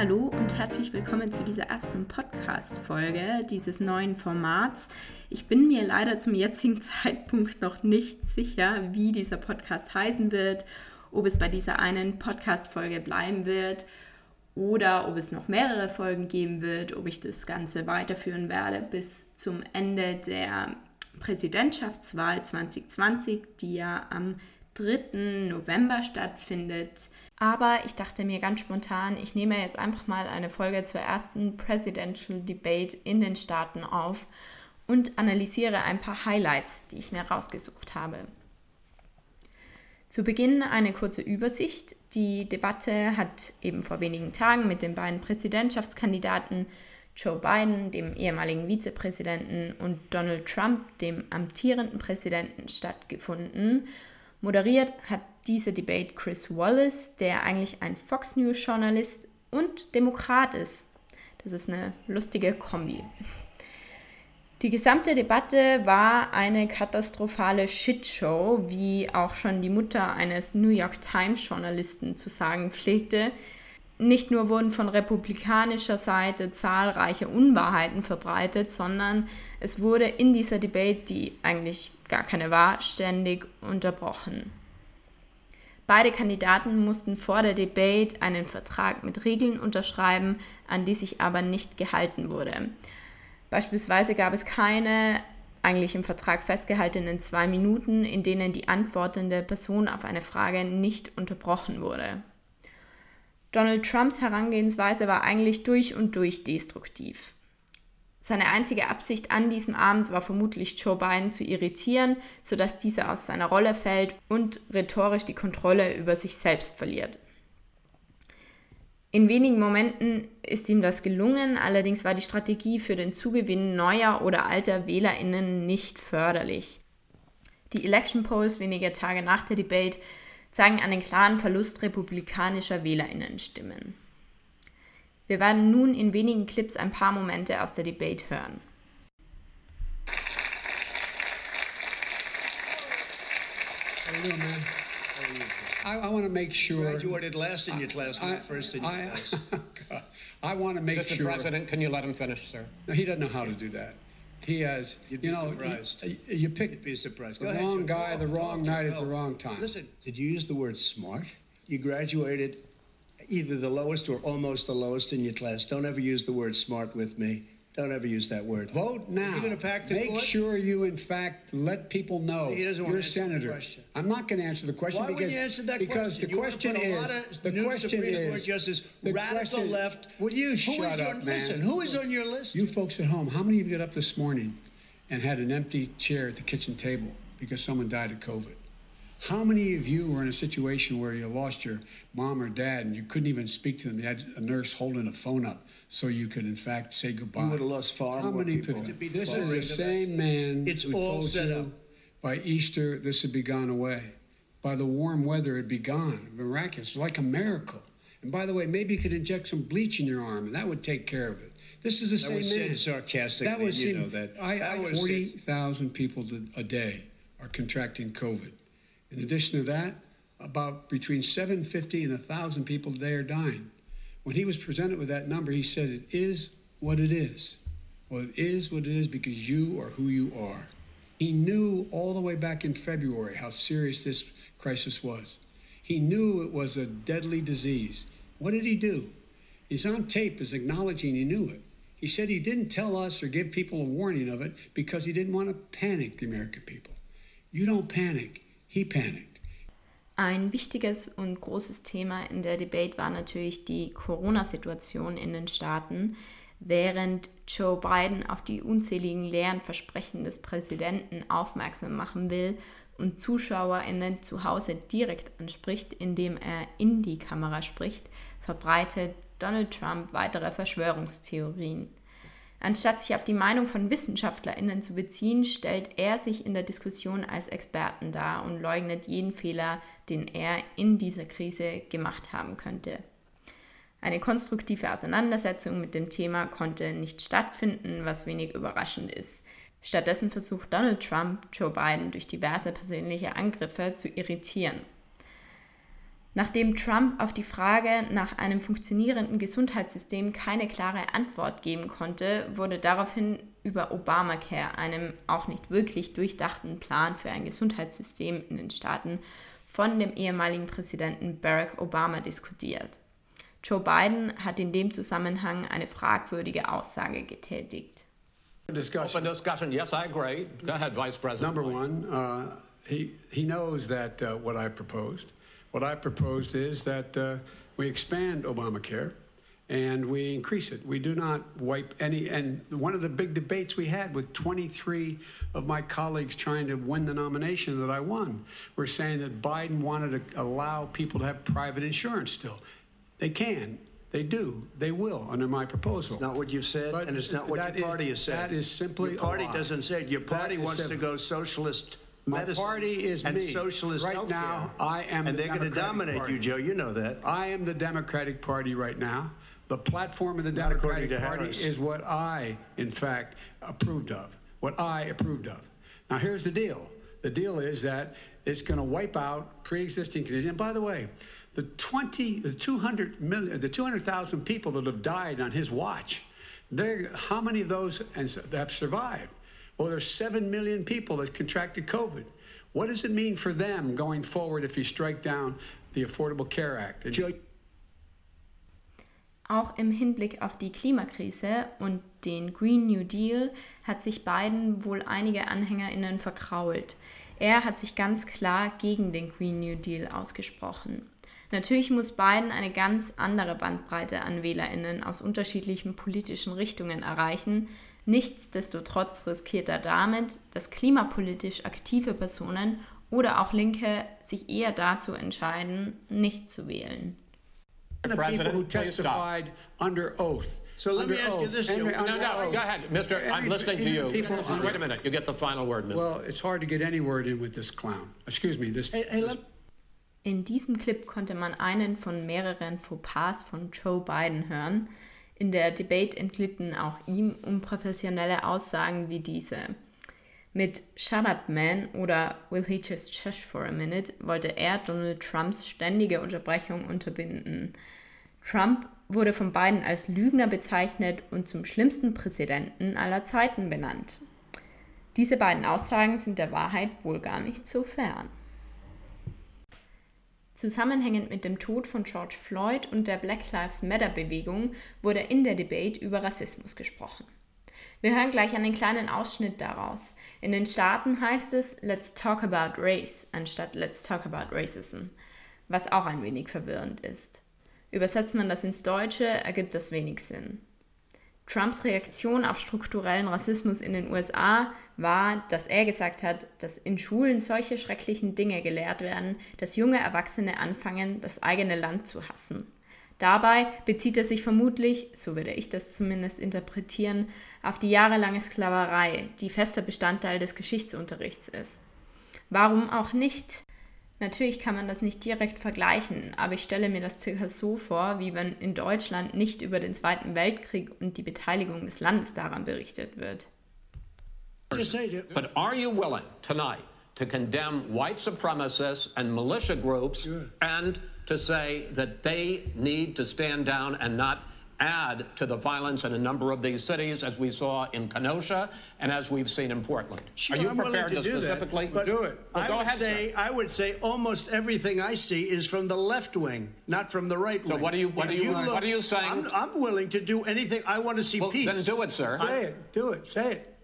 Hallo und herzlich willkommen zu dieser ersten Podcast-Folge dieses neuen Formats. Ich bin mir leider zum jetzigen Zeitpunkt noch nicht sicher, wie dieser Podcast heißen wird, ob es bei dieser einen Podcast-Folge bleiben wird oder ob es noch mehrere Folgen geben wird, ob ich das Ganze weiterführen werde bis zum Ende der Präsidentschaftswahl 2020, die ja am 3. November stattfindet. Aber ich dachte mir ganz spontan, ich nehme jetzt einfach mal eine Folge zur ersten Presidential Debate in den Staaten auf und analysiere ein paar Highlights, die ich mir rausgesucht habe. Zu Beginn eine kurze Übersicht. Die Debatte hat eben vor wenigen Tagen mit den beiden Präsidentschaftskandidaten Joe Biden, dem ehemaligen Vizepräsidenten, und Donald Trump, dem amtierenden Präsidenten, stattgefunden. Moderiert hat diese Debate Chris Wallace, der eigentlich ein Fox News-Journalist und Demokrat ist. Das ist eine lustige Kombi. Die gesamte Debatte war eine katastrophale Shitshow, wie auch schon die Mutter eines New York Times-Journalisten zu sagen pflegte. Nicht nur wurden von republikanischer Seite zahlreiche Unwahrheiten verbreitet, sondern es wurde in dieser Debate, die eigentlich gar keine war, ständig unterbrochen. Beide Kandidaten mussten vor der Debate einen Vertrag mit Regeln unterschreiben, an die sich aber nicht gehalten wurde. Beispielsweise gab es keine eigentlich im Vertrag festgehaltenen zwei Minuten, in denen die antwortende Person auf eine Frage nicht unterbrochen wurde. Donald Trumps Herangehensweise war eigentlich durch und durch destruktiv. Seine einzige Absicht an diesem Abend war vermutlich Joe Biden zu irritieren, sodass dieser aus seiner Rolle fällt und rhetorisch die Kontrolle über sich selbst verliert. In wenigen Momenten ist ihm das gelungen, allerdings war die Strategie für den Zugewinn neuer oder alter Wählerinnen nicht förderlich. Die Election Polls wenige Tage nach der Debate zeigen einen klaren Verlust republikanischer Wählerinnenstimmen. Wir werden nun in wenigen Clips ein paar Momente aus der Debate hören. I, I want to make sure. Graduated last in your class, not first in your I, class. I want to make Mr. sure. President, can you let him finish, sir? No, he doesn't know how to do that. He has, You'd be you know, surprised. you, you pick You'd be surprised. the ahead, wrong Joe. guy, the wrong night at the wrong time. Listen, did you use the word smart? You graduated either the lowest or almost the lowest in your class. Don't ever use the word smart with me. Don't ever use that word. Vote now. You're going to pack the Make court? sure you, in fact, let people know He doesn't want you're a to answer the senator. question. I'm not going to answer the question Why because you answer that because question? the You question wanna put a is lot of the new question Supreme Court is justices, the radical question- left. Would you Who shut is up, on, man? Listen, who is on your list? You folks at home, how many of you got up this morning and had an empty chair at the kitchen table because someone died of COVID? How many of you were in a situation where you lost your mom or dad and you couldn't even speak to them? You had a nurse holding a phone up so you could, in fact, say goodbye. You would've lost far How more many people. people? This is the same man It's who all told set you up. by Easter this would be gone away. By the warm weather, it'd be gone. Miraculous, like a miracle. And by the way, maybe you could inject some bleach in your arm, and that would take care of it. This is the That same was said man. sarcastically, That was you him. know that. I, That I forty thousand people a day are contracting COVID. In addition to that, about between 750 and 1,000 people a day are dying. When he was presented with that number, he said, It is what it is. Well, it is what it is because you are who you are. He knew all the way back in February how serious this crisis was. He knew it was a deadly disease. What did he do? He's on tape as acknowledging he knew it. He said he didn't tell us or give people a warning of it because he didn't want to panic the American people. You don't panic. Ein wichtiges und großes Thema in der Debate war natürlich die Corona-Situation in den Staaten, während Joe Biden auf die unzähligen leeren Versprechen des Präsidenten aufmerksam machen will und ZuschauerInnen zu Hause direkt anspricht, indem er in die Kamera spricht, verbreitet Donald Trump weitere Verschwörungstheorien. Anstatt sich auf die Meinung von WissenschaftlerInnen zu beziehen, stellt er sich in der Diskussion als Experten dar und leugnet jeden Fehler, den er in dieser Krise gemacht haben könnte. Eine konstruktive Auseinandersetzung mit dem Thema konnte nicht stattfinden, was wenig überraschend ist. Stattdessen versucht Donald Trump, Joe Biden durch diverse persönliche Angriffe zu irritieren. Nachdem Trump auf die Frage nach einem funktionierenden Gesundheitssystem keine klare Antwort geben konnte, wurde daraufhin über Obamacare, einem auch nicht wirklich durchdachten Plan für ein Gesundheitssystem in den Staaten, von dem ehemaligen Präsidenten Barack Obama diskutiert. Joe Biden hat in dem Zusammenhang eine fragwürdige Aussage getätigt. Discussion. Open discussion. Yes, I agree. Go ahead, Vice President. Number one, uh, he, he knows that uh, what I proposed. What I proposed is that uh, we expand Obamacare and we increase it. We do not wipe any. And one of the big debates we had with 23 of my colleagues trying to win the nomination that I won were saying that Biden wanted to allow people to have private insurance still. They can. They do. They will under my proposal. It's not what you've said, but and it's not what your party is, has said. That is simply your party doesn't say it. Your party wants to go socialist my party is and me. socialist right healthcare. now. I am, and the they're going to dominate party. you, Joe. You know that. I am the Democratic Party right now. The platform of the Not Democratic Party Harris. is what I, in fact, approved of. What I approved of. Now, here's the deal. The deal is that it's going to wipe out pre-existing conditions. And by the way, the 20, the 200 million, the 200,000 people that have died on his watch, how many of those have survived? Well, there's 7 million people that contracted COVID. What does it mean for them going forward if you strike down the Affordable Care Act? Auch im Hinblick auf die Klimakrise und den Green New Deal hat sich Biden wohl einige Anhängerinnen verkrault. Er hat sich ganz klar gegen den Green New Deal ausgesprochen. Natürlich muss Biden eine ganz andere Bandbreite an Wählerinnen aus unterschiedlichen politischen Richtungen erreichen, Nichtsdestotrotz riskiert er damit, dass klimapolitisch aktive Personen oder auch Linke sich eher dazu entscheiden, nicht zu wählen. President, who testified under oath. So let me ask you this. Henry, no, no, go ahead, Mr. I'm listening to you. Wait a minute. You get the final word, Mr. Well, it's hard to get any word in with this clown. Excuse me, this. Hey, hey, in diesem Clip konnte man einen von mehreren Fauxpas von Joe Biden hören, in der Debate entglitten auch ihm unprofessionelle Aussagen wie diese. Mit Shut Up Man oder Will He Just Shush for a Minute wollte er Donald Trumps ständige Unterbrechung unterbinden. Trump wurde von beiden als Lügner bezeichnet und zum schlimmsten Präsidenten aller Zeiten benannt. Diese beiden Aussagen sind der Wahrheit wohl gar nicht so fern. Zusammenhängend mit dem Tod von George Floyd und der Black Lives Matter-Bewegung wurde in der Debate über Rassismus gesprochen. Wir hören gleich einen kleinen Ausschnitt daraus. In den Staaten heißt es Let's talk about race anstatt Let's talk about racism, was auch ein wenig verwirrend ist. Übersetzt man das ins Deutsche, ergibt das wenig Sinn. Trumps Reaktion auf strukturellen Rassismus in den USA war, dass er gesagt hat, dass in Schulen solche schrecklichen Dinge gelehrt werden, dass junge Erwachsene anfangen, das eigene Land zu hassen. Dabei bezieht er sich vermutlich, so würde ich das zumindest interpretieren, auf die jahrelange Sklaverei, die fester Bestandteil des Geschichtsunterrichts ist. Warum auch nicht? Natürlich kann man das nicht direkt vergleichen, aber ich stelle mir das circa so vor, wie wenn in Deutschland nicht über den Zweiten Weltkrieg und die Beteiligung des Landes daran berichtet wird. But are you willing tonight to condemn white supremacists and militia groups and to say that they need to stand down and not add to the violence in a number of these cities, as we saw in Kenosha and as we've seen in Portland. Sure, Are you I'm prepared to, to specifically that, do it? Well, I go would ahead, say sir. I would say almost everything I see is from the left wing, not from the right wing. So what are you what are you, look, what are you saying? I'm, I'm, willing to do anything. I want to see well, peace. Then do it, sir. Say it. Do it. Say it.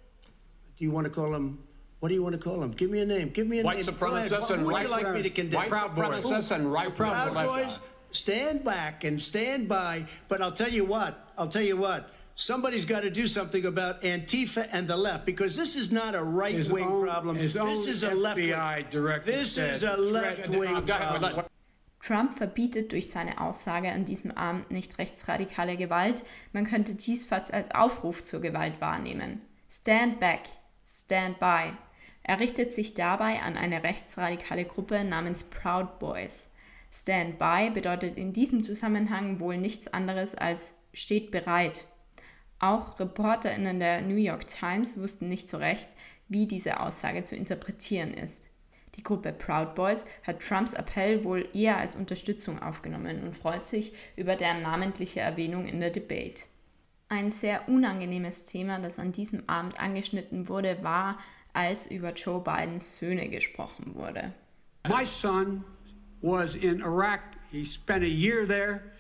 Do you want to call him? What do you want to call him? Give me a name. Give me a white name. Supremacists and white you like me to condemn? White supremacists and right Proud Boys, stand back and stand by. But I'll tell you what. I'll tell you what. Somebody's got to do something about Antifa and the left because this is not a right wing problem. His this is a left wing. This is a left wing problem. Trump verbietet durch seine Aussage an diesem Abend nicht rechtsradikale Gewalt. Man könnte dies fast als Aufruf zur Gewalt wahrnehmen. Stand back, stand by. Er richtet sich dabei an eine rechtsradikale Gruppe namens Proud Boys. Stand by bedeutet in diesem Zusammenhang wohl nichts anderes als steht bereit. Auch ReporterInnen der New York Times wussten nicht so recht, wie diese Aussage zu interpretieren ist. Die Gruppe Proud Boys hat Trumps Appell wohl eher als Unterstützung aufgenommen und freut sich über deren namentliche Erwähnung in der Debate. Ein sehr unangenehmes Thema, das an diesem Abend angeschnitten wurde, war, als über Joe Bidens Söhne gesprochen wurde. My son was in Iraq. He spent a year there.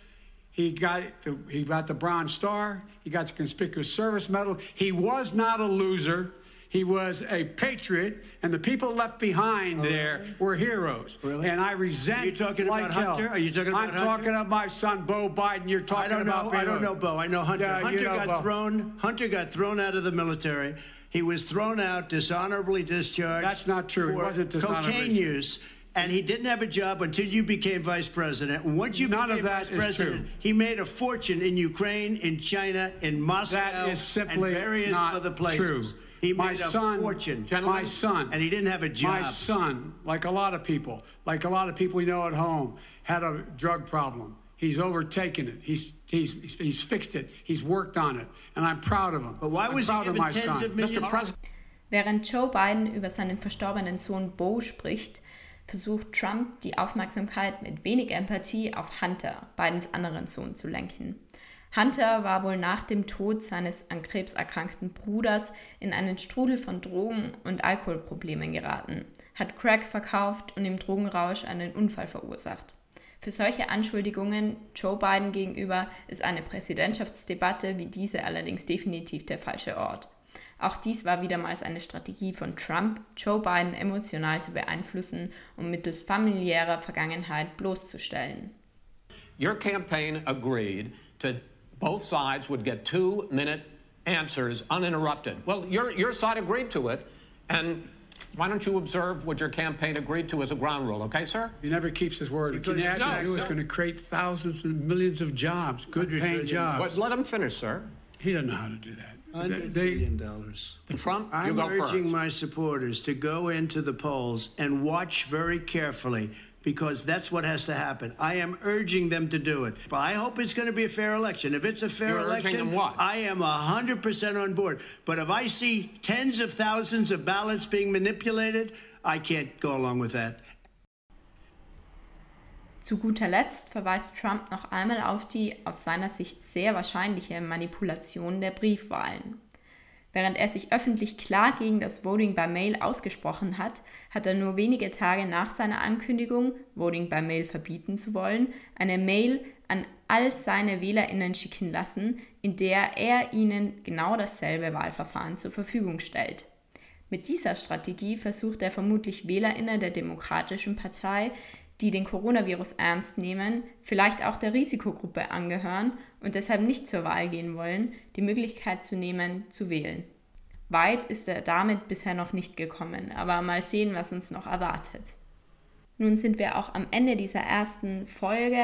He got the, he got the Bronze Star. He got the Conspicuous Service Medal. He was not a loser. He was a patriot, and the people left behind oh, there really? were heroes. Really? And I resent. Are you talking like about Hunter? Are you talking about I'm Hunter? talking about my son, Bo Biden. You're talking I don't about. Know, I don't know Bo. I know Hunter. Yeah, Hunter you know got Bo. thrown. Hunter got thrown out of the military. He was thrown out, dishonorably discharged. That's not true. For he wasn't dishonorably. Cocaine use and he didn't have a job until you became vice president. And once you None became of that vice president, true. he made a fortune in Ukraine, in China, in Moscow, that is simply and various not other places. True. He my made a son, fortune. My son. And he didn't have a job. My son, like a lot of people, like a lot of people we know at home, had a drug problem. He's overtaken it. He's he's he's fixed it. He's worked on it, and I'm proud of him. But why was I'm he proud given of my son. Mr. President. Während Joe Biden über seinen verstorbenen Sohn Bo spricht, versucht Trump, die Aufmerksamkeit mit wenig Empathie auf Hunter, Bidens anderen Sohn, zu lenken. Hunter war wohl nach dem Tod seines an Krebs erkrankten Bruders in einen Strudel von Drogen- und Alkoholproblemen geraten, hat Crack verkauft und im Drogenrausch einen Unfall verursacht. Für solche Anschuldigungen Joe Biden gegenüber ist eine Präsidentschaftsdebatte wie diese allerdings definitiv der falsche Ort. Auch dies war wiedermals eine Strategie von Trump, Joe Biden emotional zu beeinflussen und mittels familiärer Vergangenheit bloßzustellen. Your campaign agreed to both sides would get two minute answers uninterrupted. Well, your, your side agreed to it, and why don't you observe what your campaign agreed to as a ground rule, okay, sir? He never keeps his word. Because What no, do is no. going to create thousands and millions of jobs, good paying jobs. But let him finish, sir. He doesn't know how to do that. Hundred They- billion dollars. Trump, you I'm go urging first. my supporters to go into the polls and watch very carefully because that's what has to happen. I am urging them to do it. But I hope it's going to be a fair election. If it's a fair You're urging election, them what? I am 100% on board. But if I see tens of thousands of ballots being manipulated, I can't go along with that. Zu guter Letzt verweist Trump noch einmal auf die aus seiner Sicht sehr wahrscheinliche Manipulation der Briefwahlen. Während er sich öffentlich klar gegen das Voting by Mail ausgesprochen hat, hat er nur wenige Tage nach seiner Ankündigung, Voting by Mail verbieten zu wollen, eine Mail an all seine Wählerinnen schicken lassen, in der er ihnen genau dasselbe Wahlverfahren zur Verfügung stellt. Mit dieser Strategie versucht er vermutlich Wählerinnen der Demokratischen Partei, die den Coronavirus ernst nehmen, vielleicht auch der Risikogruppe angehören und deshalb nicht zur Wahl gehen wollen, die Möglichkeit zu nehmen, zu wählen. Weit ist er damit bisher noch nicht gekommen, aber mal sehen, was uns noch erwartet. Nun sind wir auch am Ende dieser ersten Folge.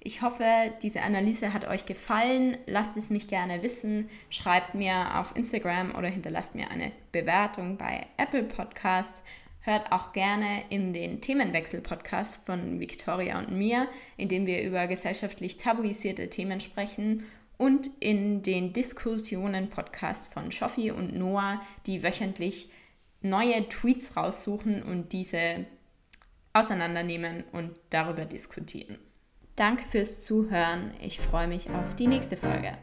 Ich hoffe, diese Analyse hat euch gefallen. Lasst es mich gerne wissen. Schreibt mir auf Instagram oder hinterlasst mir eine Bewertung bei Apple Podcast. Hört auch gerne in den Themenwechsel-Podcast von Victoria und mir, in dem wir über gesellschaftlich tabuisierte Themen sprechen und in den Diskussionen-Podcast von Schoffi und Noah, die wöchentlich neue Tweets raussuchen und diese auseinandernehmen und darüber diskutieren. Danke fürs Zuhören. Ich freue mich auf die nächste Folge.